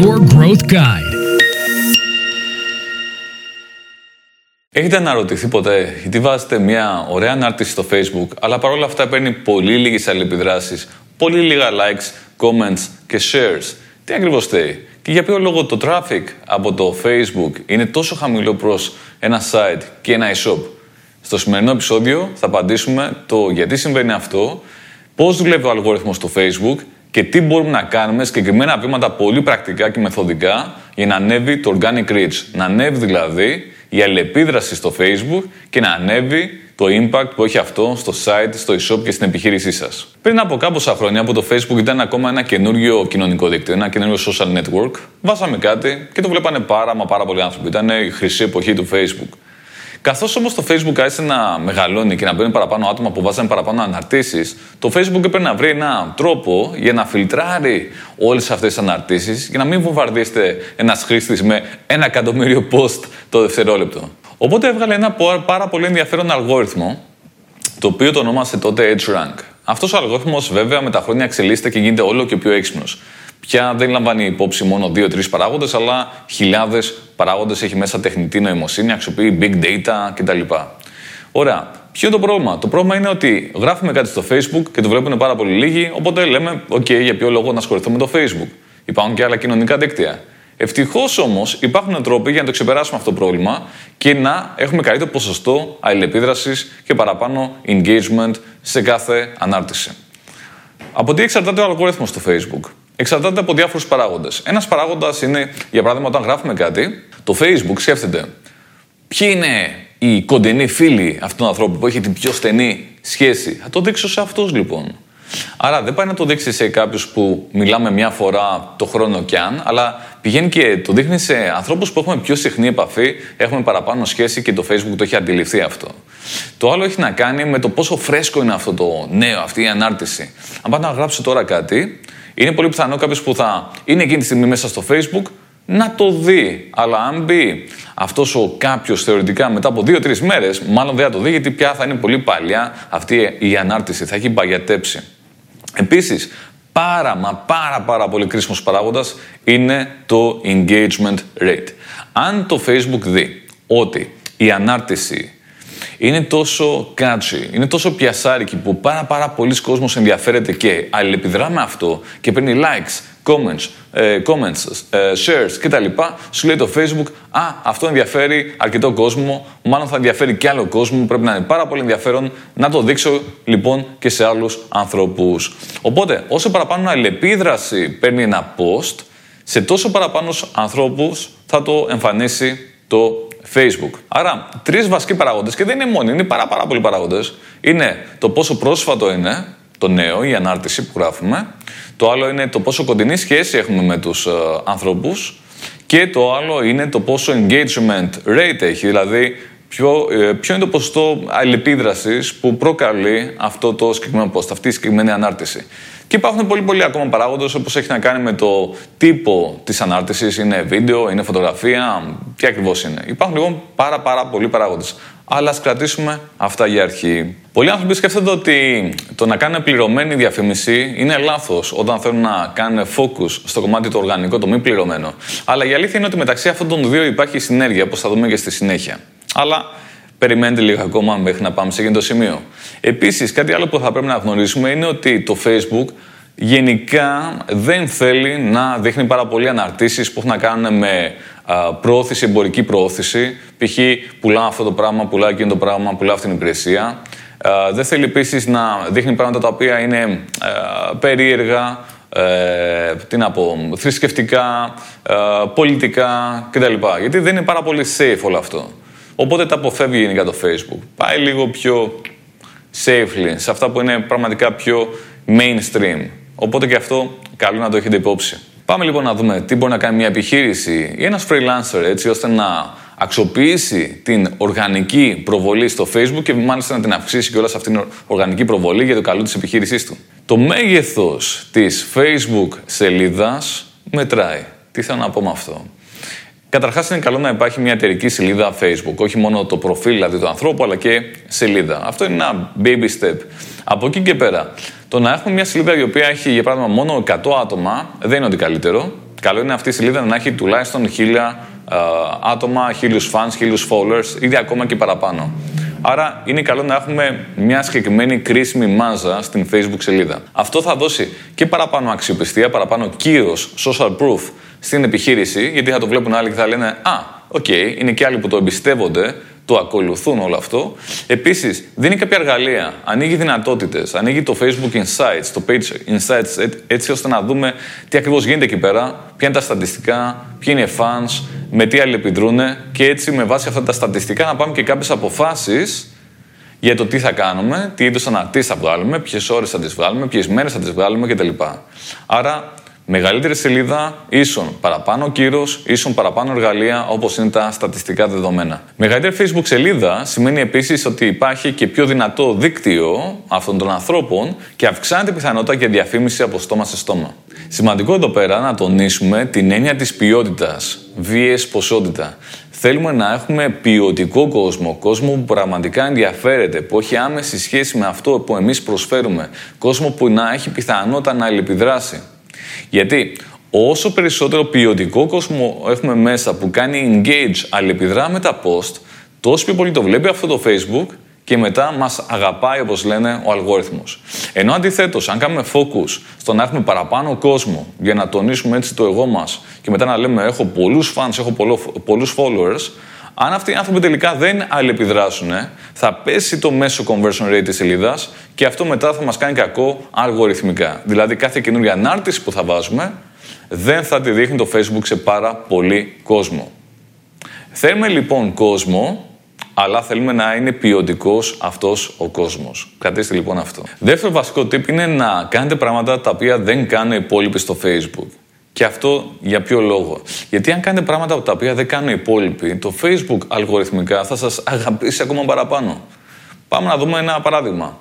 your growth guide. Έχετε αναρωτηθεί ποτέ γιατί βάζετε μια ωραία ανάρτηση στο facebook αλλά παρόλα αυτά παίρνει πολύ λίγες αλληλεπιδράσεις, πολύ λίγα likes, comments και shares. Τι ακριβώς θέλει και για ποιο λόγο το traffic από το facebook είναι τόσο χαμηλό προς ένα site και ένα e-shop; Στο σημερινό επεισόδιο θα απαντήσουμε το γιατί συμβαίνει αυτό, πώς δουλεύει ο αλγόριθμος στο facebook και τι μπορούμε να κάνουμε συγκεκριμένα βήματα πολύ πρακτικά και μεθοδικά για να ανέβει το organic reach. Να ανέβει δηλαδή η αλληλεπίδραση στο Facebook και να ανέβει το impact που έχει αυτό στο site, στο e-shop και στην επιχείρησή σας. Πριν από κάμποσα χρόνια που το Facebook ήταν ακόμα ένα καινούριο κοινωνικό δίκτυο, ένα καινούριο social network, βάσαμε κάτι και το βλέπανε πάρα μα πάρα πολλοί άνθρωποι. Ήταν η χρυσή εποχή του Facebook. Καθώς όμως το Facebook άρχισε να μεγαλώνει και να μπαίνουν παραπάνω άτομα που βάζανε παραπάνω αναρτήσεις, το Facebook έπρεπε να βρει έναν τρόπο για να φιλτράρει όλες αυτές τις αναρτήσεις για να μην βομβαρδίσετε ένας χρήστης με ένα εκατομμύριο post το δευτερόλεπτο. Οπότε έβγαλε ένα πάρα πολύ ενδιαφέρον αλγόριθμο, το οποίο το ονόμασε τότε EdgeRank. Αυτός ο αλγόριθμος βέβαια με τα χρόνια εξελίσσεται και γίνεται όλο και πιο έξυπνος πια δεν λαμβάνει υπόψη μόνο δύο-τρεις παράγοντες, αλλά χιλιάδες παράγοντες. Έχει μέσα τεχνητή νοημοσύνη, αξιοποιεί big data κτλ. Ωραία. Ποιο είναι το πρόβλημα; Το πρόβλημα είναι ότι γράφουμε κάτι στο Facebook και το βλέπουν πάρα πολύ λίγοι, οπότε λέμε, OK, για ποιο λόγο να ασχοληθούμε με το Facebook; Υπάρχουν και άλλα κοινωνικά δίκτυα. Ευτυχώς όμως υπάρχουν τρόποι για να το ξεπεράσουμε αυτό το πρόβλημα και να έχουμε καλύτερο ποσοστό αλληλεπίδρασης και παραπάνω engagement σε κάθε ανάρτηση. Από τι εξαρτάται ο αλγόριθμος στο Facebook; Εξαρτάται από διάφορους παράγοντες. Ένας παράγοντας είναι, για παράδειγμα, όταν γράφουμε κάτι, το Facebook σκέφτεται ποιοι είναι οι κοντινοί φίλοι αυτού του ανθρώπου που έχει την πιο στενή σχέση; Θα το δείξω σε αυτούς λοιπόν. Άρα δεν πάει να το δείξει σε κάποιους που μιλάμε μια φορά το χρόνο κι αν, αλλά πηγαίνει και το δείχνει σε ανθρώπους που έχουμε πιο συχνή επαφή, έχουμε παραπάνω σχέση και το Facebook το έχει αντιληφθεί αυτό. Το άλλο έχει να κάνει με το πόσο φρέσκο είναι αυτό το νέο, αυτή η ανάρτηση. Αν πάω να γράψω τώρα κάτι, είναι πολύ πιθανό κάποιος που θα είναι εκείνη τη στιγμή μέσα στο Facebook να το δει. Αλλά αν μπει αυτός ο κάποιος θεωρητικά μετά από δύο-τρεις μέρες, μάλλον δεν θα το δει γιατί πια θα είναι πολύ παλιά αυτή η ανάρτηση, θα έχει παγιατέψει. Επίσης, πάρα μα πάρα πάρα πολύ κρίσιμος παράγοντας είναι το engagement rate. Αν το Facebook δει ότι η ανάρτηση είναι τόσο catchy, είναι τόσο πιασάρικη που πάρα πάρα πολλοί κόσμος ενδιαφέρεται και αλληλεπιδρά με αυτό και παίρνει likes, comments, ε, comments ε, shares κτλ. Σου λέει το Facebook, α, αυτό ενδιαφέρει αρκετό κόσμο, μάλλον θα ενδιαφέρει και άλλο κόσμο, πρέπει να είναι πάρα πολύ ενδιαφέρον να το δείξω λοιπόν και σε άλλους ανθρώπους. Οπότε, όσο παραπάνω αλληλεπίδραση παίρνει ένα post, σε τόσο παραπάνω ανθρώπους θα το εμφανίσει το Facebook. Άρα, τρεις βασικοί παράγοντες, και δεν είναι μόνοι, είναι πάρα, πάρα πολλοί παράγοντες. Είναι το πόσο πρόσφατο είναι το νέο, η ανάρτηση που γράφουμε. Το άλλο είναι το πόσο κοντινή σχέση έχουμε με τους ε, ανθρώπους. Και το άλλο είναι το πόσο engagement rate έχει, δηλαδή ποιο, ε, ποιο είναι το ποσοστό αλληλεπίδρασης που προκαλεί αυτό το συγκεκριμένο post, αυτή η συγκεκριμένη ανάρτηση; Και υπάρχουν πολύ πολλοί ακόμα παράγοντες όπως έχει να κάνει με το τύπο της ανάρτησης. Είναι βίντεο, είναι φωτογραφία. Τι ακριβώς είναι. Υπάρχουν λοιπόν πάρα, πάρα πολλοί παράγοντες. Αλλά ας κρατήσουμε αυτά για αρχή. Πολλοί άνθρωποι σκέφτονται ότι το να κάνουν πληρωμένη διαφήμιση είναι λάθος όταν θέλουν να κάνουν focus στο κομμάτι το οργανικό, το μη πληρωμένο. Αλλά η αλήθεια είναι ότι μεταξύ αυτών των δύο υπάρχει συνέργεια, όπως θα δούμε και στη συνέχεια. Αλλά Περιμένετε λίγο ακόμα μέχρι να πάμε σε εκείνο το σημείο. Επίσης, κάτι άλλο που θα πρέπει να γνωρίσουμε είναι ότι το Facebook γενικά δεν θέλει να δείχνει πάρα πολλοί αναρτήσεις που έχουν να κάνουν με προώθηση, εμπορική προώθηση. Π.χ. πουλά αυτό το πράγμα, πουλά εκείνο το πράγμα, πουλά αυτή την υπηρεσία. δεν θέλει επίσης να δείχνει πράγματα τα οποία είναι περίεργα, ε, τι να πω, θρησκευτικά, πολιτικά κτλ. Γιατί δεν είναι πάρα πολύ safe όλο αυτό. Οπότε τα αποφεύγει γενικά το Facebook. Πάει λίγο πιο safely, σε αυτά που είναι πραγματικά πιο mainstream. Οπότε και αυτό καλό να το έχετε υπόψη. Πάμε λοιπόν να δούμε τι μπορεί να κάνει μια επιχείρηση ή ένας freelancer έτσι ώστε να αξιοποιήσει την οργανική προβολή στο Facebook και μάλιστα να την αυξήσει και όλα σε αυτήν την οργανική προβολή για το καλό της επιχείρησής του. Το μέγεθος της Facebook σελίδας μετράει. Τι θέλω να πω με αυτό; Καταρχάς, είναι καλό να υπάρχει μια εταιρική σελίδα Facebook. Όχι μόνο το προφίλ δηλαδή του ανθρώπου, αλλά και σελίδα. Αυτό είναι ένα baby step. Από εκεί και πέρα, το να έχουμε μια σελίδα η οποία έχει για παράδειγμα μόνο 100 άτομα δεν είναι ότι καλύτερο. Καλό είναι αυτή η σελίδα να έχει τουλάχιστον χίλια άτομα, χίλιους fans, χίλιους followers, ήδη ακόμα και παραπάνω. Άρα είναι καλό να έχουμε μια συγκεκριμένη κρίσιμη μάζα στην Facebook σελίδα. Αυτό θα δώσει και παραπάνω αξιοπιστία, παραπάνω κύρος social proof στην επιχείρηση, γιατί θα το βλέπουν άλλοι και θα λένε Α, OK, okay, είναι και άλλοι που το εμπιστεύονται, το ακολουθούν όλο αυτό. Επίσης, δίνει κάποια εργαλεία, ανοίγει δυνατότητες, ανοίγει το Facebook Insights, το Page Insights, έτσι ώστε να δούμε τι ακριβώς γίνεται εκεί πέρα, ποια είναι τα στατιστικά, ποιοι είναι οι fans, με τι αλληλεπιδρούν και έτσι με βάση αυτά τα στατιστικά να πάρουμε και κάποιες αποφάσεις για το τι θα κάνουμε, τι είδους αναρτήσεις θα βγάλουμε, ποιες ώρες θα τις βγάλουμε, ποιες μέρες θα τις βγάλουμε κτλ. Άρα Μεγαλύτερη σελίδα, ίσον παραπάνω κύρο, ίσον παραπάνω εργαλεία όπως είναι τα στατιστικά δεδομένα. Μεγαλύτερη Facebook σελίδα σημαίνει επίσης ότι υπάρχει και πιο δυνατό δίκτυο αυτών των ανθρώπων και αυξάνεται η πιθανότητα για διαφήμιση από στόμα σε στόμα. Σημαντικό εδώ πέρα να τονίσουμε την έννοια της ποιότητας, βίαιης ποσότητα. Θέλουμε να έχουμε ποιοτικό κόσμο, κόσμο που πραγματικά ενδιαφέρεται, που έχει άμεση σχέση με αυτό που εμείς προσφέρουμε, κόσμο που να έχει πιθανότητα να αλληλεπιδράσει. Γιατί όσο περισσότερο ποιοτικό κόσμο έχουμε μέσα που κάνει engage, αλληλεπιδρά με τα post, τόσο πιο πολύ το βλέπει αυτό το Facebook και μετά μας αγαπάει, όπως λένε, ο αλγόριθμος. Ενώ αντιθέτως, αν κάνουμε focus στο να έχουμε παραπάνω κόσμο για να τονίσουμε έτσι το εγώ μας και μετά να λέμε έχω πολλούς fans, έχω πολλούς followers, αν αυτοί οι άνθρωποι τελικά δεν αλληλεπιδράσουν, θα πέσει το μέσο conversion rate της σελίδας και αυτό μετά θα μας κάνει κακό αλγοριθμικά. Δηλαδή, κάθε καινούργια ανάρτηση που θα βάζουμε δεν θα τη δείχνει το Facebook σε πάρα πολύ κόσμο. Θέλουμε λοιπόν κόσμο, αλλά θέλουμε να είναι ποιοτικός αυτός ο κόσμος. Κρατήστε λοιπόν αυτό. Δεύτερο βασικό tip είναι να κάνετε πράγματα τα οποία δεν κάνουν οι υπόλοιποι στο Facebook. Και αυτό για ποιο λόγο; Γιατί αν κάνετε πράγματα τα οποία δεν κάνουν οι υπόλοιποι, το Facebook αλγοριθμικά θα σας αγαπήσει ακόμα παραπάνω. Πάμε να δούμε ένα παράδειγμα.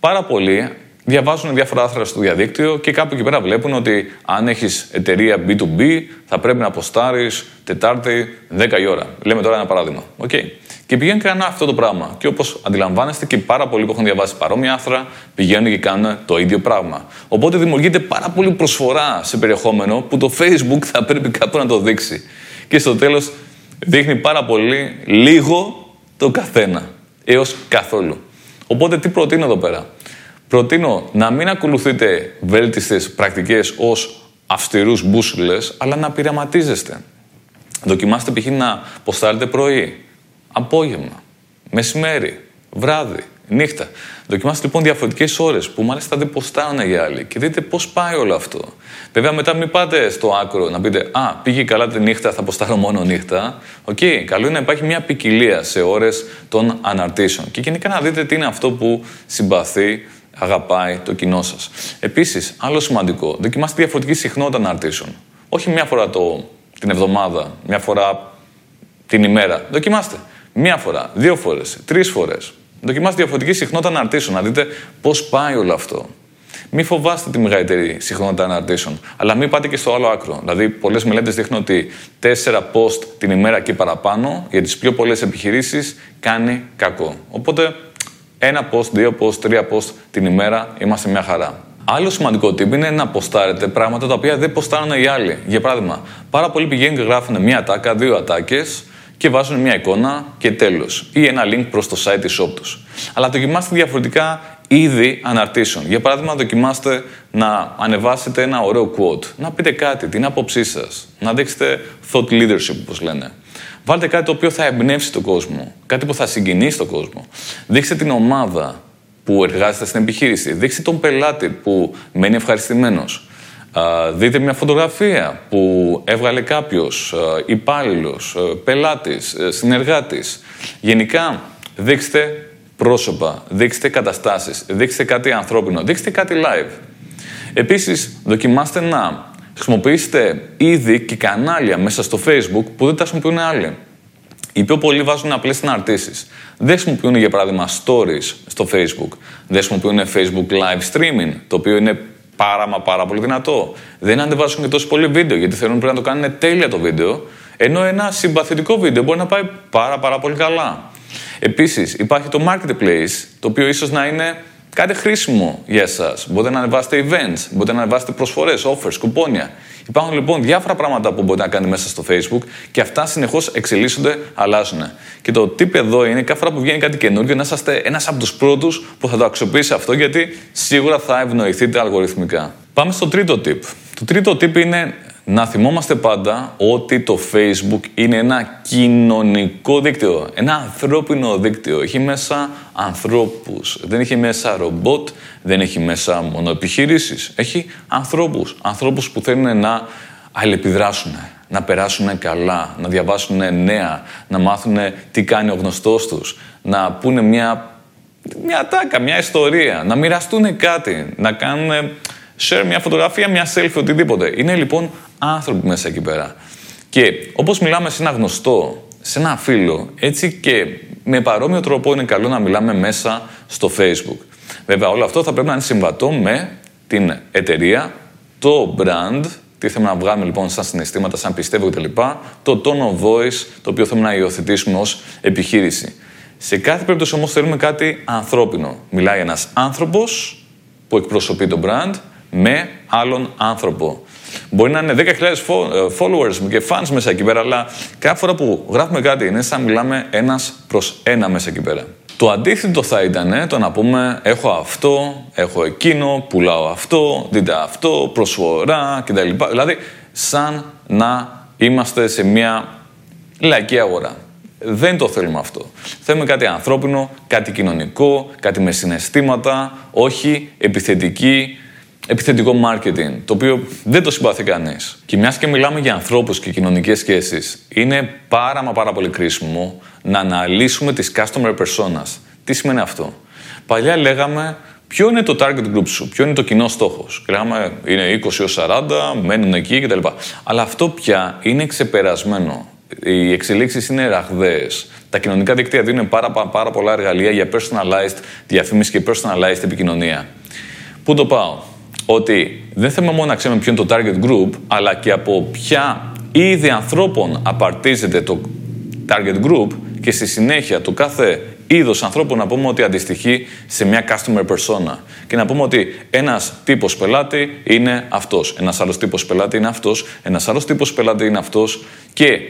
Πάρα πολλοί διαβάζουν διάφορα άθρα στο διαδίκτυο και κάπου εκεί πέρα βλέπουν ότι αν έχεις εταιρεία B2B θα πρέπει να αποστάρεις Τετάρτη 10 η ώρα. Λέμε τώρα ένα παράδειγμα. Okay. Και πηγαίνουν και κάνουν αυτό το πράγμα. Και όπως αντιλαμβάνεστε και πάρα πολλοί που έχουν διαβάσει παρόμοια άθρα πηγαίνουν και κάνουν το ίδιο πράγμα. Οπότε δημιουργείται πάρα πολύ προσφορά σε περιεχόμενο που το Facebook θα πρέπει κάπου να το δείξει. Και στο τέλος δείχνει πάρα πολύ λίγο το καθένα. Έως καθόλου. Οπότε τι προτείνω εδώ πέρα; Προτείνω να μην ακολουθείτε βέλτιστες πρακτικές ως αυστηρούς μπούσουλες, αλλά να πειραματίζεστε. Δοκιμάστε π.χ. να ποστάρετε πρωί, απόγευμα, μεσημέρι, βράδυ, νύχτα. Δοκιμάστε λοιπόν διαφορετικές ώρες που μάλιστα δεν ποστάρουν οι άλλοι και δείτε πώς πάει όλο αυτό. Βέβαια, μετά μην πάτε στο άκρο να πείτε Α, πήγε καλά τη νύχτα, θα ποστάρω μόνο νύχτα. OK, okay, καλό είναι να υπάρχει μια ποικιλία σε ώρες των αναρτήσεων και γενικά να δείτε τι είναι αυτό που συμπαθεί αγαπάει το κοινό σας. Επίσης, άλλο σημαντικό, δοκιμάστε διαφορετική συχνότητα αναρτήσεων. Όχι μια φορά το, την εβδομάδα, μια φορά την ημέρα. Δοκιμάστε. Μία φορά, δύο φορές, τρεις φορές. Δοκιμάστε διαφορετική συχνότητα αναρτήσεων, να δείτε πώς πάει όλο αυτό. Μην φοβάστε τη μεγαλύτερη συχνότητα αναρτήσεων, αλλά μην πάτε και στο άλλο άκρο. Δηλαδή, πολλές μελέτες δείχνουν ότι τέσσερα post την ημέρα και παραπάνω για τις πιο πολλές επιχειρήσεις κάνει κακό. Οπότε, ένα post, δύο post, τρία post την ημέρα είμαστε μια χαρά. Άλλο σημαντικό tip είναι να ποστάρετε πράγματα τα οποία δεν ποστάρουν οι άλλοι. Για παράδειγμα, πάρα πολλοί πηγαίνουν και γράφουν μία ατάκα, δύο ατάκες και βάζουν μια εικόνα και τέλος. Ή ένα link προς το site της shop του. Αλλά δοκιμάστε διαφορετικά είδη αναρτήσεων. Για παράδειγμα, δοκιμάστε να ανεβάσετε ένα ωραίο quote, να πείτε κάτι, την άποψή σας, να δείξετε thought leadership, όπως λένε. Βάλτε κάτι το οποίο θα εμπνεύσει τον κόσμο, κάτι που θα συγκινήσει τον κόσμο. Δείξτε την ομάδα που εργάζεται στην επιχείρηση. Δείξτε τον πελάτη που μένει ευχαριστημένος. Δείτε μια φωτογραφία που έβγαλε κάποιος υπάλληλος, πελάτης, ε, συνεργάτης. Γενικά, δείξτε πρόσωπα, δείξτε καταστάσεις, δείξτε κάτι ανθρώπινο, δείξτε κάτι live. Επίσης, δοκιμάστε να χρησιμοποιήσετε είδη και κανάλια μέσα στο Facebook που δεν τα χρησιμοποιούν άλλοι. Οι πιο πολλοί βάζουν απλές συναρτήσεις. Δεν χρησιμοποιούν, για παράδειγμα, stories στο Facebook. Δεν χρησιμοποιούν Facebook live streaming, το οποίο είναι πάρα μα πάρα πολύ δυνατό. Δεν ανεβάζουν και τόσο πολύ βίντεο, γιατί θέλουν πρέπει να το κάνουν τέλεια το βίντεο. Ενώ ένα συμπαθητικό βίντεο μπορεί να πάει πάρα πάρα πολύ καλά. Επίσης, υπάρχει το marketplace, το οποίο ίσως να είναι κάτι χρήσιμο για εσάς. Μπορείτε να ανεβάσετε events, μπορείτε να ανεβάσετε προσφορές, offers, κουπόνια. Υπάρχουν λοιπόν διάφορα πράγματα που μπορείτε να κάνετε μέσα στο Facebook και αυτά συνεχώς εξελίσσονται, αλλάζουν. Και το tip εδώ είναι κάθε φορά που βγαίνει κάτι καινούργιο να είσαστε ένας από τους πρώτους που θα το αξιοποιήσει αυτό γιατί σίγουρα θα ευνοηθείτε αλγοριθμικά. Πάμε στο τρίτο tip. Το τρίτο tip είναι να θυμόμαστε πάντα ότι το Facebook είναι ένα κοινωνικό δίκτυο, ένα ανθρώπινο δίκτυο. Έχει μέσα ανθρώπους, δεν έχει μέσα ρομπότ, δεν έχει μέσα μόνο επιχειρήσεις. Έχει ανθρώπους, ανθρώπους που θέλουν να αλληλεπιδράσουν, να περάσουν καλά, να διαβάσουν νέα, να μάθουν τι κάνει ο γνωστός τους, να πούνε μια, μια τάκα, μια ιστορία, να μοιραστούν κάτι, να κάνουν share μια φωτογραφία, μια selfie, οτιδήποτε. Είναι λοιπόν άνθρωποι μέσα εκεί πέρα. Και όπως μιλάμε σε ένα γνωστό, σε ένα φίλο, έτσι και με παρόμοιο τρόπο είναι καλό να μιλάμε μέσα στο Facebook. Βέβαια, όλο αυτό θα πρέπει να είναι συμβατό με την εταιρεία, το brand, τι θέλουμε να βγάλουμε λοιπόν σαν συναισθήματα, σαν πιστεύω κτλ. Το tone of voice, το οποίο θέλουμε να υιοθετήσουμε ως επιχείρηση. Σε κάθε περίπτωση όμως θέλουμε κάτι ανθρώπινο. Μιλάει ένας άνθρωπος που εκπροσωπεί το brand με άλλον άνθρωπο. Μπορεί να είναι 10.000 ε, followers και fans μέσα εκεί πέρα, αλλά κάθε φορά που γράφουμε κάτι είναι σαν να μιλάμε ένας προς ένα μέσα εκεί πέρα. Το αντίθετο θα ήταν το να πούμε έχω αυτό, έχω εκείνο, πουλάω αυτό, δείτε αυτό, προσφορά κτλ. Δηλαδή, σαν να είμαστε σε μια λαϊκή αγορά. Δεν το θέλουμε αυτό. Θέλουμε κάτι ανθρώπινο, κάτι κοινωνικό, κάτι με συναισθήματα, όχι επιθετική επιθετικό marketing, το οποίο δεν το συμπαθεί κανείς. Και μιας και μιλάμε για ανθρώπους και κοινωνικές σχέσεις, είναι πάρα μα πάρα πολύ κρίσιμο να αναλύσουμε τις customer personas. Τι σημαίνει αυτό; Παλιά λέγαμε ποιο είναι το target group σου, ποιο είναι το κοινό στόχο. Λέγαμε είναι 20 έως 40, μένουν εκεί κτλ. Αλλά αυτό πια είναι ξεπερασμένο. Οι εξελίξεις είναι ραγδαίες. Τα κοινωνικά δίκτυα δίνουν πάρα, πάρα πολλά εργαλεία για personalized διαφήμιση και personalized επικοινωνία. Πού το πάω; Ότι δεν θέλουμε μόνο να ξέρουμε ποιο είναι το target group, αλλά και από ποια είδη ανθρώπων απαρτίζεται το target group και στη συνέχεια το κάθε είδος ανθρώπων να πούμε ότι αντιστοιχεί σε μια customer persona. Και να πούμε ότι ένας τύπος πελάτη είναι αυτός, ένας άλλος τύπος πελάτη είναι αυτός, ένας άλλος τύπος πελάτη είναι αυτός και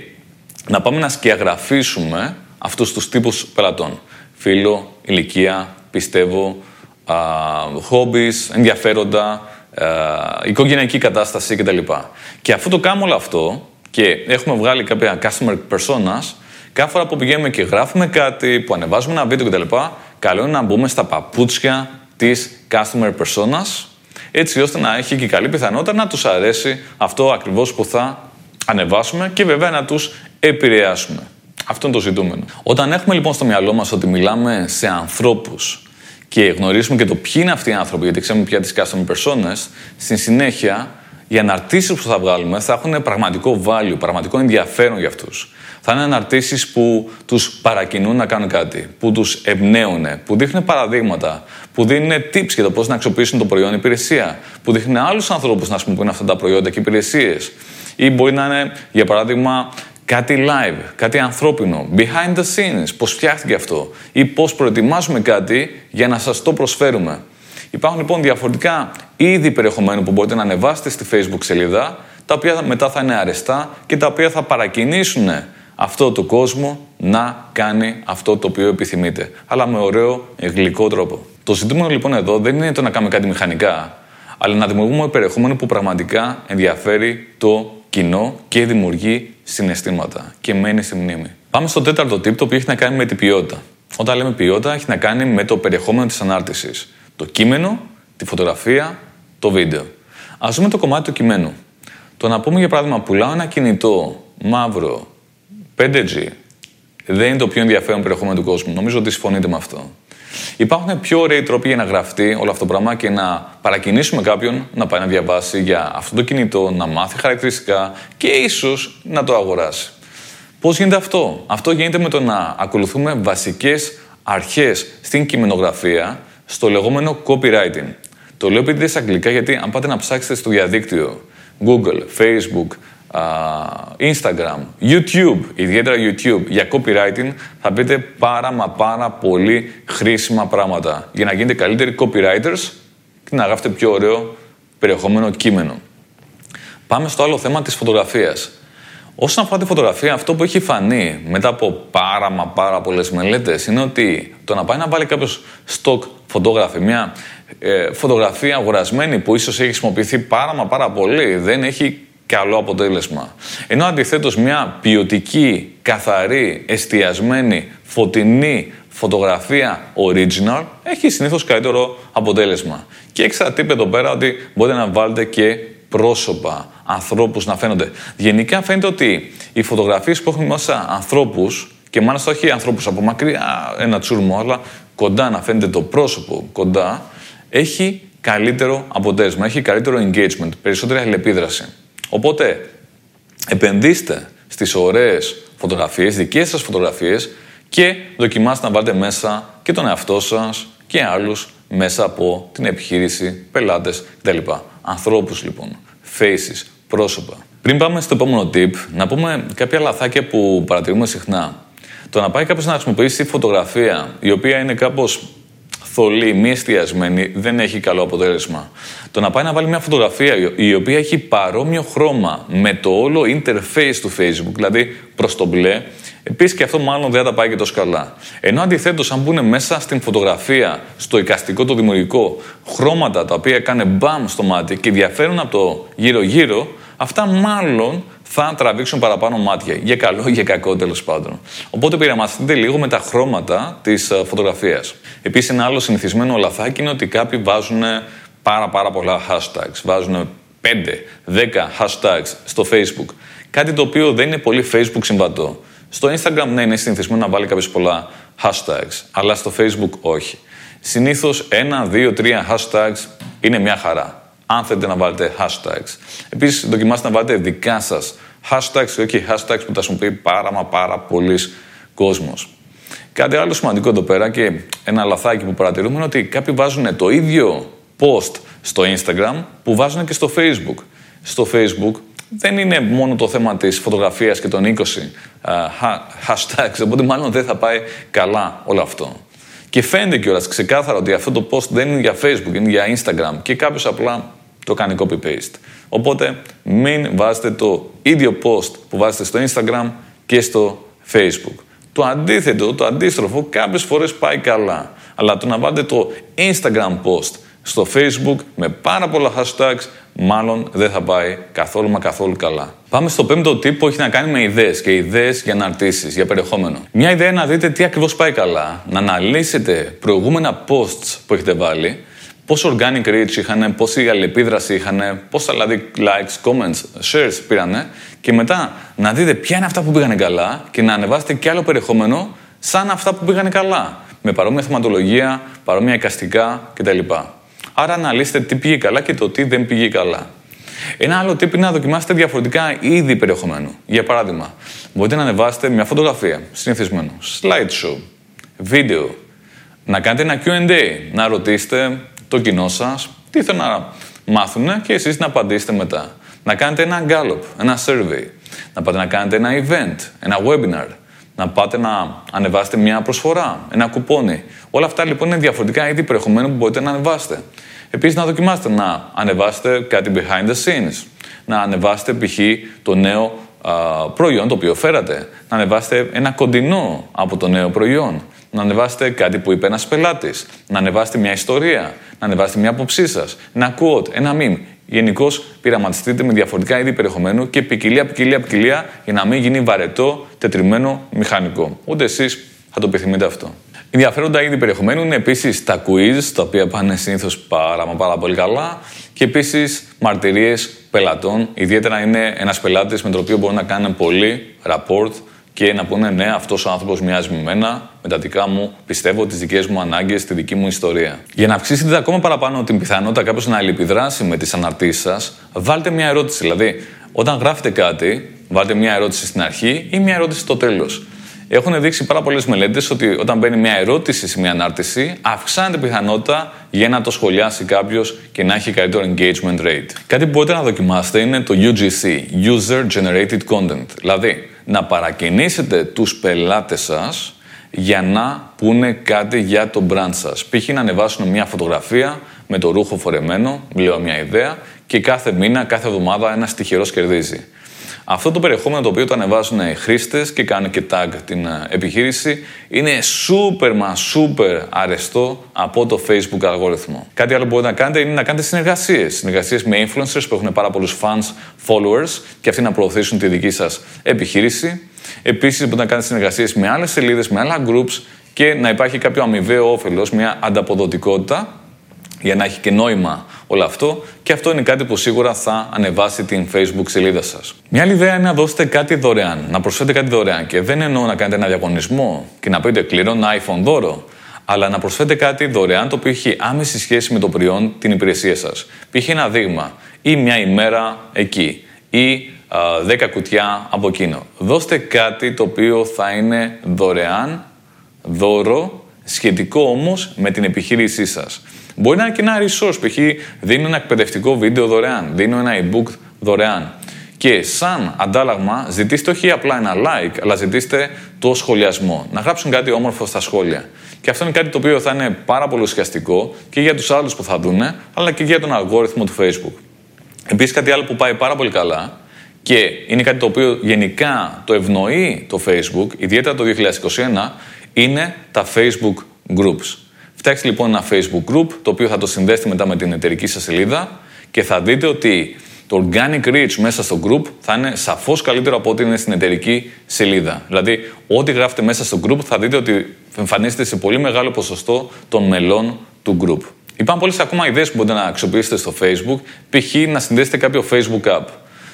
να πάμε να σκιαγραφίσουμε αυτούς τους τύπους πελατών. Φίλο, ηλικία, πιστεύω, hobbies, ενδιαφέροντα, οικογενειακή κατάσταση κτλ. Και αφού το κάνουμε όλο αυτό και έχουμε βγάλει κάποια customer personas, κάθε φορά που πηγαίνουμε και γράφουμε κάτι, που ανεβάζουμε ένα βίντεο κτλ., καλό είναι να μπούμε στα παπούτσια της customer personas, έτσι ώστε να έχει και καλή πιθανότητα να τους αρέσει αυτό ακριβώς που θα ανεβάσουμε και βέβαια να τους επηρεάσουμε. Αυτό είναι το ζητούμενο. Όταν έχουμε λοιπόν στο μυαλό μας ότι μιλάμε σε ανθρώπους και γνωρίσουμε και το ποιοι είναι αυτοί οι άνθρωποι, γιατί ξέρουμε πια τις customer personas, στην συνέχεια οι αναρτήσεις που θα βγάλουμε θα έχουν πραγματικό value, πραγματικό ενδιαφέρον για αυτούς. Θα είναι αναρτήσεις που τους παρακινούν να κάνουν κάτι, που τους εμπνέουν, που δείχνουν παραδείγματα, που δίνουν tips για το πώς να αξιοποιήσουν το προϊόν υπηρεσία, που δείχνουν άλλους ανθρώπους να χρησιμοποιούν αυτά τα προϊόντα και υπηρεσίες. Ή μπορεί να είναι, για παράδειγμα, κάτι live, κάτι ανθρώπινο, behind the scenes, πώς φτιάχτηκε αυτό ή πώς προετοιμάζουμε κάτι για να σας το προσφέρουμε. Υπάρχουν λοιπόν διαφορετικά είδη περιεχομένου που μπορείτε να ανεβάσετε στη facebook σελίδα, τα οποία μετά θα είναι αρεστά και τα οποία θα παρακινήσουν αυτό το κόσμο να κάνει αυτό το οποίο επιθυμείτε. Αλλά με ωραίο, γλυκό τρόπο. Το ζητούμενο λοιπόν εδώ δεν είναι το να κάνουμε κάτι μηχανικά, αλλά να δημιουργούμε περιεχόμενο που πραγματικά ενδιαφέρει το κοινό και δημιουργεί συναισθήματα και μένει στη μνήμη. Πάμε στο τέταρτο tip, το οποίο έχει να κάνει με την ποιότητα. Όταν λέμε ποιότητα, έχει να κάνει με το περιεχόμενο της ανάρτησης. Το κείμενο, τη φωτογραφία, το βίντεο. Α δούμε το κομμάτι του κειμένου. Το να πούμε για παράδειγμα, πουλάω ένα κινητό μαύρο 5G δεν είναι το πιο ενδιαφέρον περιεχόμενο του κόσμου. Νομίζω ότι συμφωνείτε με αυτό. Υπάρχουν πιο ωραίοι τρόποι για να γραφτεί όλο αυτό το πράγμα και να παρακινήσουμε κάποιον να πάει να διαβάσει για αυτό το κινητό, να μάθει χαρακτηριστικά και ίσως να το αγοράσει. Πώς γίνεται αυτό, Αυτό γίνεται με το να ακολουθούμε βασικές αρχές στην κειμενογραφία, στο λεγόμενο copywriting. Το λέω επειδή σε αγγλικά γιατί αν πάτε να ψάξετε στο διαδίκτυο, Google, Facebook, Instagram, YouTube, ιδιαίτερα YouTube, για copywriting θα πείτε πάρα μα πάρα πολύ χρήσιμα πράγματα για να γίνετε καλύτεροι copywriters και να γράφετε πιο ωραίο περιεχόμενο κείμενο. Πάμε στο άλλο θέμα της φωτογραφίας. Όσον αφορά τη φωτογραφία, αυτό που έχει φανεί μετά από πάρα μα πάρα πολλές μελέτες είναι ότι το να πάει να βάλει κάποιος stock φωτόγραφη, μια ε, φωτογραφία αγορασμένη που ίσως έχει χρησιμοποιηθεί πάρα μα πάρα πολύ, δεν έχει καλό αποτέλεσμα. Ενώ αντιθέτως μια ποιοτική, καθαρή, εστιασμένη, φωτεινή φωτογραφία original έχει συνήθως καλύτερο αποτέλεσμα. Και εξαρτήπε εδώ πέρα ότι μπορείτε να βάλετε και πρόσωπα, ανθρώπους να φαίνονται. Γενικά φαίνεται ότι οι φωτογραφίες που έχουν μέσα ανθρώπους και μάλιστα όχι ανθρώπους από μακριά, ένα τσούρμο, αλλά κοντά να φαίνεται το πρόσωπο κοντά, έχει καλύτερο αποτέλεσμα, έχει καλύτερο engagement, περισσότερη αλληλεπίδραση. Οπότε, επενδύστε στις ωραίες φωτογραφίες, δικές σας φωτογραφίες και δοκιμάστε να βάλετε μέσα και τον εαυτό σας και άλλους μέσα από την επιχείρηση, πελάτες κτλ. Ανθρώπους λοιπόν, faces, πρόσωπα. Πριν πάμε στο επόμενο tip, να πούμε κάποια λαθάκια που παρατηρούμε συχνά. Το να πάει κάποιος να χρησιμοποιήσει φωτογραφία η οποία είναι κάπως θολή, μη εστιασμένη, δεν έχει καλό αποτέλεσμα. Το να πάει να βάλει μια φωτογραφία η οποία έχει παρόμοιο χρώμα με το όλο interface του Facebook, δηλαδή προς το μπλε, επίσης και αυτό μάλλον δεν θα τα πάει και τόσο καλά. Ενώ αντιθέτως, αν μπουν μέσα στην φωτογραφία, στο εικαστικό, το δημιουργικό, χρώματα τα οποία κάνε μπαμ στο μάτι και διαφέρουν από το γύρω-γύρω, αυτά μάλλον θα τραβήξουν παραπάνω μάτια. Για καλό ή για κακό τέλος πάντων. Οπότε πειραμαστείτε λίγο με τα χρώματα της ε, φωτογραφίας. Επίσης, ένα άλλο συνηθισμένο λαθάκι είναι ότι κάποιοι βάζουν πάρα, πάρα πολλά hashtags. Βάζουν 5, 10 hashtags στο Facebook. Κάτι το οποίο δεν είναι πολύ Facebook συμβατό. Στο Instagram, ναι, είναι συνηθισμένο να βάλει κάποιος πολλά hashtags, αλλά στο Facebook όχι. Συνήθως ένα, δύο, τρία hashtags είναι μια χαρά αν θέλετε να βάλετε hashtags. Επίσης, δοκιμάστε να βάλετε δικά σας hashtags και όχι hashtags που τα χρησιμοποιεί πάρα μα πάρα πολλοί κόσμος. Κάτι άλλο σημαντικό εδώ πέρα και ένα λαθάκι που παρατηρούμε είναι ότι κάποιοι βάζουν το ίδιο post στο Instagram που βάζουν και στο Facebook. Στο Facebook δεν είναι μόνο το θέμα της φωτογραφίας και των 20 uh, hashtags, οπότε μάλλον δεν θα πάει καλά όλο αυτό. Και φαίνεται κιόλας ξεκάθαρα ότι αυτό το post δεν είναι για Facebook, είναι για Instagram και κάποιος απλά το κάνει copy-paste. Οπότε μην βάζετε το ίδιο post που βάζετε στο Instagram και στο Facebook. Το αντίθετο, το αντίστροφο, κάποιες φορές πάει καλά. Αλλά το να βάλετε το Instagram post στο Facebook με πάρα πολλά hashtags, μάλλον δεν θα πάει καθόλου μα καθόλου καλά. Πάμε στο πέμπτο tip που έχει να κάνει με ιδέες και ιδέες για αναρτήσεις, για περιεχόμενο. Μια ιδέα είναι να δείτε τι ακριβώς πάει καλά, να αναλύσετε προηγούμενα posts που έχετε βάλει πόσο organic reach είχαν, πόση αλληλεπίδραση είχαν, πόσα δηλαδή likes, comments, shares πήρανε και μετά να δείτε ποια είναι αυτά που πήγανε καλά και να ανεβάσετε και άλλο περιεχόμενο σαν αυτά που πήγανε καλά. Με παρόμοια θεματολογία, παρόμοια εικαστικά κτλ. Άρα αναλύστε τι πήγε καλά και το τι δεν πήγε καλά. Ένα άλλο tip είναι να δοκιμάσετε διαφορετικά είδη περιεχομένου. Για παράδειγμα, μπορείτε να ανεβάσετε μια φωτογραφία, συνηθισμένο, slideshow, βίντεο, να κάνετε ένα Q&A, να ρωτήσετε το κοινό σας, τι θέλουν να μάθουν και εσείς να απαντήσετε μετά. Να κάνετε ένα Gallup, ένα survey. Να πάτε να κάνετε ένα event, ένα webinar. Να πάτε να ανεβάσετε μια προσφορά, ένα κουπόνι. Όλα αυτά λοιπόν είναι διαφορετικά είδη περιεχομένου που μπορείτε να ανεβάσετε. Επίσης, να δοκιμάσετε να ανεβάσετε κάτι behind the scenes. Να ανεβάσετε π.χ. το νέο α, προϊόν το οποίο φέρατε. Να ανεβάσετε ένα κοντινό από το νέο προϊόν να ανεβάσετε κάτι που είπε ένας πελάτης, να ανεβάσετε μια ιστορία, να ανεβάσετε μια άποψή σας, ένα quote, ένα meme. Γενικώς πειραματιστείτε με διαφορετικά είδη περιεχομένου και ποικιλία, ποικιλία, ποικιλία για να μην γίνει βαρετό, τετριμένο, μηχανικό. Ούτε εσείς θα το επιθυμείτε αυτό. Ενδιαφέροντα είδη περιεχομένου είναι επίσης τα quiz, τα οποία πάνε συνήθως πάρα, μα πάρα πολύ καλά. Και επίσης μαρτυρίες πελατών. Ιδιαίτερα είναι ένας πελάτης με τον οποίο μπορεί να κάνει πολύ rapport και να πούνε ναι, αυτός ο άνθρωπος μοιάζει με μένα, με τα δικά μου, πιστεύω τις δικές μου ανάγκες, τη δική μου ιστορία. Για να αυξήσετε ακόμα παραπάνω την πιθανότητα κάποιος να αλληλεπιδράσει με τις αναρτήσεις σας, βάλτε μια ερώτηση. Δηλαδή, όταν γράφετε κάτι, βάλτε μια ερώτηση στην αρχή ή μια ερώτηση στο τέλος. Έχουν δείξει πάρα πολλές μελέτες ότι όταν μπαίνει μια ερώτηση σε μια ανάρτηση, αυξάνεται η πιθανότητα για να το σχολιάσει κάποιος και να έχει καλύτερο engagement rate. Κάτι που μπορείτε να δοκιμάσετε είναι το UGC, User Generated Content. Δηλαδή, να παρακινήσετε τους πελάτες σας για να πούνε κάτι για το brand σας. Π.χ. να ανεβάσουν μια φωτογραφία με το ρούχο φορεμένο, λέω μια ιδέα, και κάθε μήνα, κάθε εβδομάδα ένας τυχερός κερδίζει. Αυτό το περιεχόμενο το οποίο το ανεβάζουν οι χρήστες και κάνουν και tag την ε, επιχείρηση είναι super μα super αρεστό από το Facebook αλγόριθμο. Κάτι άλλο που μπορείτε να κάνετε είναι να κάνετε συνεργασίες. Συνεργασίες με influencers που έχουν πάρα πολλούς fans, followers και αυτοί να προωθήσουν τη δική σας επιχείρηση. Επίσης μπορείτε να κάνετε συνεργασίες με άλλες σελίδες, με άλλα groups και να υπάρχει κάποιο αμοιβαίο όφελος, μια ανταποδοτικότητα για να έχει και νόημα όλο αυτό και αυτό είναι κάτι που σίγουρα θα ανεβάσει την Facebook σελίδα σας. Μια άλλη ιδέα είναι να δώσετε κάτι δωρεάν, να προσφέρετε κάτι δωρεάν και δεν εννοώ να κάνετε ένα διαγωνισμό και να πείτε κληρώνω ένα iPhone δώρο, αλλά να προσφέρετε κάτι δωρεάν το οποίο έχει άμεση σχέση με το προϊόν, την υπηρεσία σας. Π.χ. ένα δείγμα ή μια ημέρα εκεί ή 10 κουτιά από εκείνο. Δώστε κάτι το οποίο θα είναι δωρεάν, δώρο, σχετικό όμως με την επιχείρησή σας. Μπορεί να είναι και ένα resource, π.χ. δίνω ένα εκπαιδευτικό βίντεο δωρεάν, δίνω ένα e-book δωρεάν. Και σαν αντάλλαγμα ζητήστε όχι απλά ένα like, αλλά ζητήστε το σχολιασμό. Να γράψουν κάτι όμορφο στα σχόλια. Και αυτό είναι κάτι το οποίο θα είναι πάρα πολύ ουσιαστικό και για τους άλλους που θα δούνε, αλλά και για τον αλγόριθμο του Facebook. Επίσης, κάτι άλλο που πάει πάρα πολύ καλά και είναι κάτι το οποίο γενικά το ευνοεί το Facebook, ιδιαίτερα το 2021, είναι τα Facebook Groups. Φτιάξτε λοιπόν ένα Facebook group, το οποίο θα το συνδέσετε μετά με την εταιρική σας σελίδα και θα δείτε ότι το organic reach μέσα στο group θα είναι σαφώς καλύτερο από ό,τι είναι στην εταιρική σελίδα. Δηλαδή, ό,τι γράφετε μέσα στο group θα δείτε ότι εμφανίζεται σε πολύ μεγάλο ποσοστό των μελών του group. Υπάρχουν πολλές ακόμα ιδέες που μπορείτε να αξιοποιήσετε στο Facebook, π.χ. να συνδέσετε κάποιο Facebook app.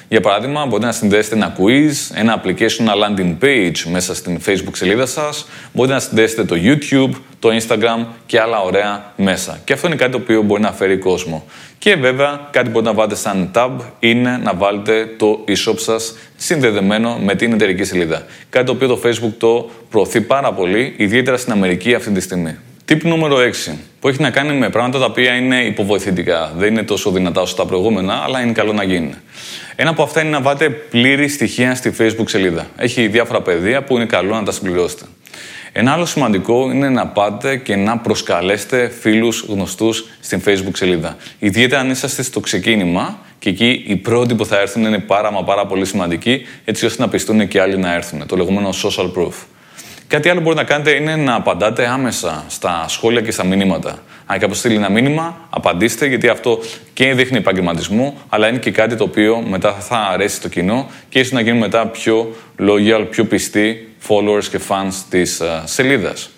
Για παράδειγμα, μπορείτε να συνδέσετε ένα quiz, ένα application, ένα landing page μέσα στην Facebook σελίδα σας. Μπορείτε να συνδέσετε το YouTube, το Instagram και άλλα ωραία μέσα. Και αυτό είναι κάτι το οποίο μπορεί να φέρει κόσμο. Και βέβαια, κάτι που μπορείτε να βάλετε σαν tab είναι να βάλετε το e-shop σας συνδεδεμένο με την εταιρική σελίδα. Κάτι το οποίο το Facebook το προωθεί πάρα πολύ, ιδιαίτερα στην Αμερική αυτή τη στιγμή. Tip νούμερο 6, που έχει να κάνει με πράγματα τα οποία είναι υποβοηθητικά. Δεν είναι τόσο δυνατά όσο τα προηγούμενα, αλλά είναι καλό να γίνει. Ένα από αυτά είναι να βάλετε πλήρη στοιχεία στη Facebook σελίδα. Έχει διάφορα πεδία που είναι καλό να τα συμπληρώσετε. Ένα άλλο σημαντικό είναι να πάτε και να προσκαλέσετε φίλους γνωστούς στην Facebook σελίδα. Ιδιαίτερα αν είσαστε στο ξεκίνημα και εκεί οι πρώτοι που θα έρθουν είναι πάρα μα πάρα πολύ σημαντικοί έτσι ώστε να πιστούν και άλλοι να έρθουν. Το λεγόμενο social proof. Κάτι άλλο που μπορείτε να κάνετε είναι να απαντάτε άμεσα στα σχόλια και στα μηνύματα. Αν κάποιος στείλει ένα μήνυμα, απαντήστε, γιατί αυτό και δείχνει επαγγελματισμό, αλλά είναι και κάτι το οποίο μετά θα αρέσει στο κοινό και ίσως να γίνουν μετά πιο loyal, πιο πιστοί followers και fans της uh, ε, σελίδας.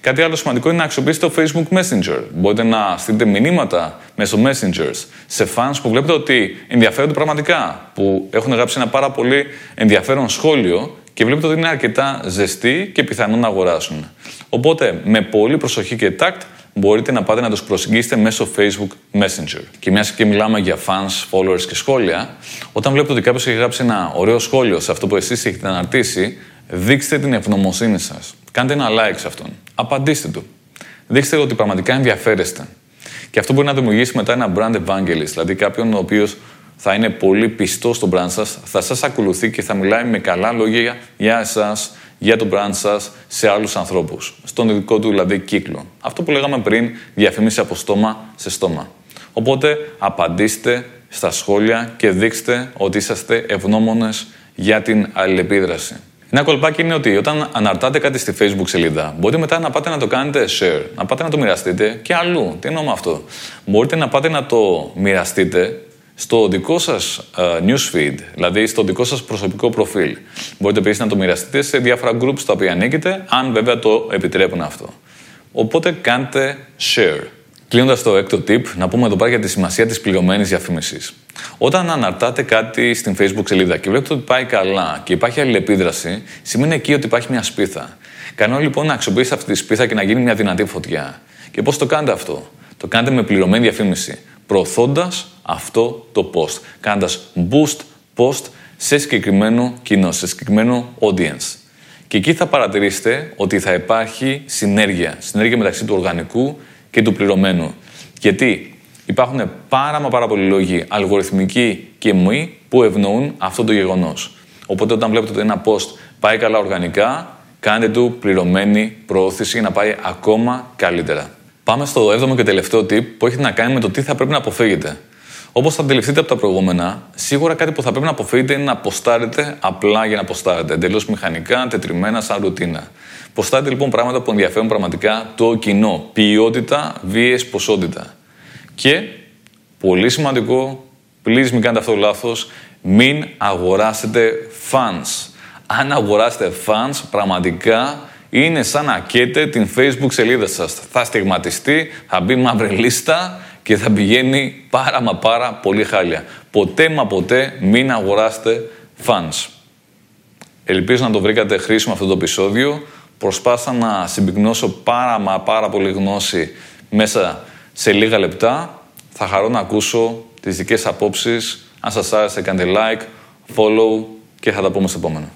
Κάτι άλλο σημαντικό είναι να αξιοποιήσετε το Facebook Messenger. Μπορείτε να στείλετε μηνύματα μέσω Messengers σε fans που βλέπετε ότι ενδιαφέρονται πραγματικά, που έχουν γράψει ένα πάρα πολύ ενδιαφέρον σχόλιο και βλέπετε ότι είναι αρκετά ζεστοί και πιθανόν να αγοράσουν. Οπότε, με πολύ προσοχή και τάκτ, μπορείτε να πάτε να τους προσεγγίσετε μέσω Facebook Messenger. Και μιας και μιλάμε για fans, followers και σχόλια, όταν βλέπετε ότι κάποιος έχει γράψει ένα ωραίο σχόλιο σε αυτό που εσείς έχετε αναρτήσει, δείξτε την ευγνωμοσύνη σας. Κάντε ένα like σε αυτόν. Απαντήστε του. Δείξτε ότι πραγματικά ενδιαφέρεστε. Και αυτό μπορεί να δημιουργήσει μετά ένα brand evangelist, δηλαδή κάποιον ο οποίος θα είναι πολύ πιστός στο brand σας, θα σας ακολουθεί και θα μιλάει με καλά λόγια για εσάς, για το brand σας σε άλλους ανθρώπους. Στον δικό του δηλαδή κύκλο. Αυτό που λέγαμε πριν, διαφήμιση από στόμα σε στόμα. Οπότε απαντήστε στα σχόλια και δείξτε ότι είσαστε ευγνώμονες για την αλληλεπίδραση. Ένα κολπάκι είναι ότι όταν αναρτάτε κάτι στη Facebook σελίδα, μπορείτε μετά να πάτε να το κάνετε share, να πάτε να το μοιραστείτε και αλλού. Τι εννοώ με αυτό; Μπορείτε να πάτε να το μοιραστείτε στο δικό σας uh, newsfeed, δηλαδή στο δικό σας προσωπικό προφίλ. Μπορείτε επίσης να το μοιραστείτε σε διάφορα groups τα οποία ανήκετε, αν βέβαια το επιτρέπουν αυτό. Οπότε κάντε share. Κλείνοντας το έκτο tip, να πούμε εδώ πέρα για τη σημασία της πληρωμένης διαφήμιση. Όταν αναρτάτε κάτι στην Facebook σελίδα και βλέπετε ότι πάει καλά και υπάρχει αλληλεπίδραση, σημαίνει εκεί ότι υπάρχει μια σπίθα. Κάνω λοιπόν να αξιοποιήσετε αυτή τη σπίθα και να γίνει μια δυνατή φωτιά. Και πώς το κάνετε αυτό, Το κάνετε με πληρωμένη διαφήμιση προωθώντας αυτό το post. Κάνοντας boost post σε συγκεκριμένο κοινό, σε συγκεκριμένο audience. Και εκεί θα παρατηρήσετε ότι θα υπάρχει συνέργεια. Συνέργεια μεταξύ του οργανικού και του πληρωμένου. Γιατί υπάρχουν πάρα μα πάρα πολλοί λόγοι αλγοριθμικοί και μη που ευνοούν αυτό το γεγονός. Οπότε όταν βλέπετε ότι ένα post πάει καλά οργανικά, κάντε του πληρωμένη προώθηση για να πάει ακόμα καλύτερα. Πάμε στο 7ο και τελευταίο tip που έχει να κάνει με το τι θα πρέπει να αποφύγετε. Όπως θα αντιληφθείτε από τα προηγούμενα, σίγουρα κάτι που θα πρέπει να αποφύγετε είναι να αποστάρετε απλά για να αποστάρετε, εντελώς μηχανικά, τετριμένα, σαν ρουτίνα. Ποστάρετε λοιπόν πράγματα που ενδιαφέρουν πραγματικά το κοινό. Ποιότητα, βίαιες, ποσότητα. Και, πολύ σημαντικό, please μην κάνετε αυτό λάθος, μην αγοράσετε fans. Αν αγοράσετε fans, πραγματικά είναι σαν να καίτε την facebook σελίδα σας. Θα στιγματιστεί, θα μπει μαύρη λίστα και θα πηγαίνει πάρα μα πάρα πολύ χάλια. Ποτέ μα ποτέ μην αγοράσετε fans. Ελπίζω να το βρήκατε χρήσιμο αυτό το επεισόδιο. Προσπάθησα να συμπυκνώσω πάρα μα πάρα πολύ γνώση μέσα σε λίγα λεπτά. Θα χαρώ να ακούσω τις δικές απόψεις. Αν σας άρεσε κάντε like, follow και θα τα πούμε στο επόμενο.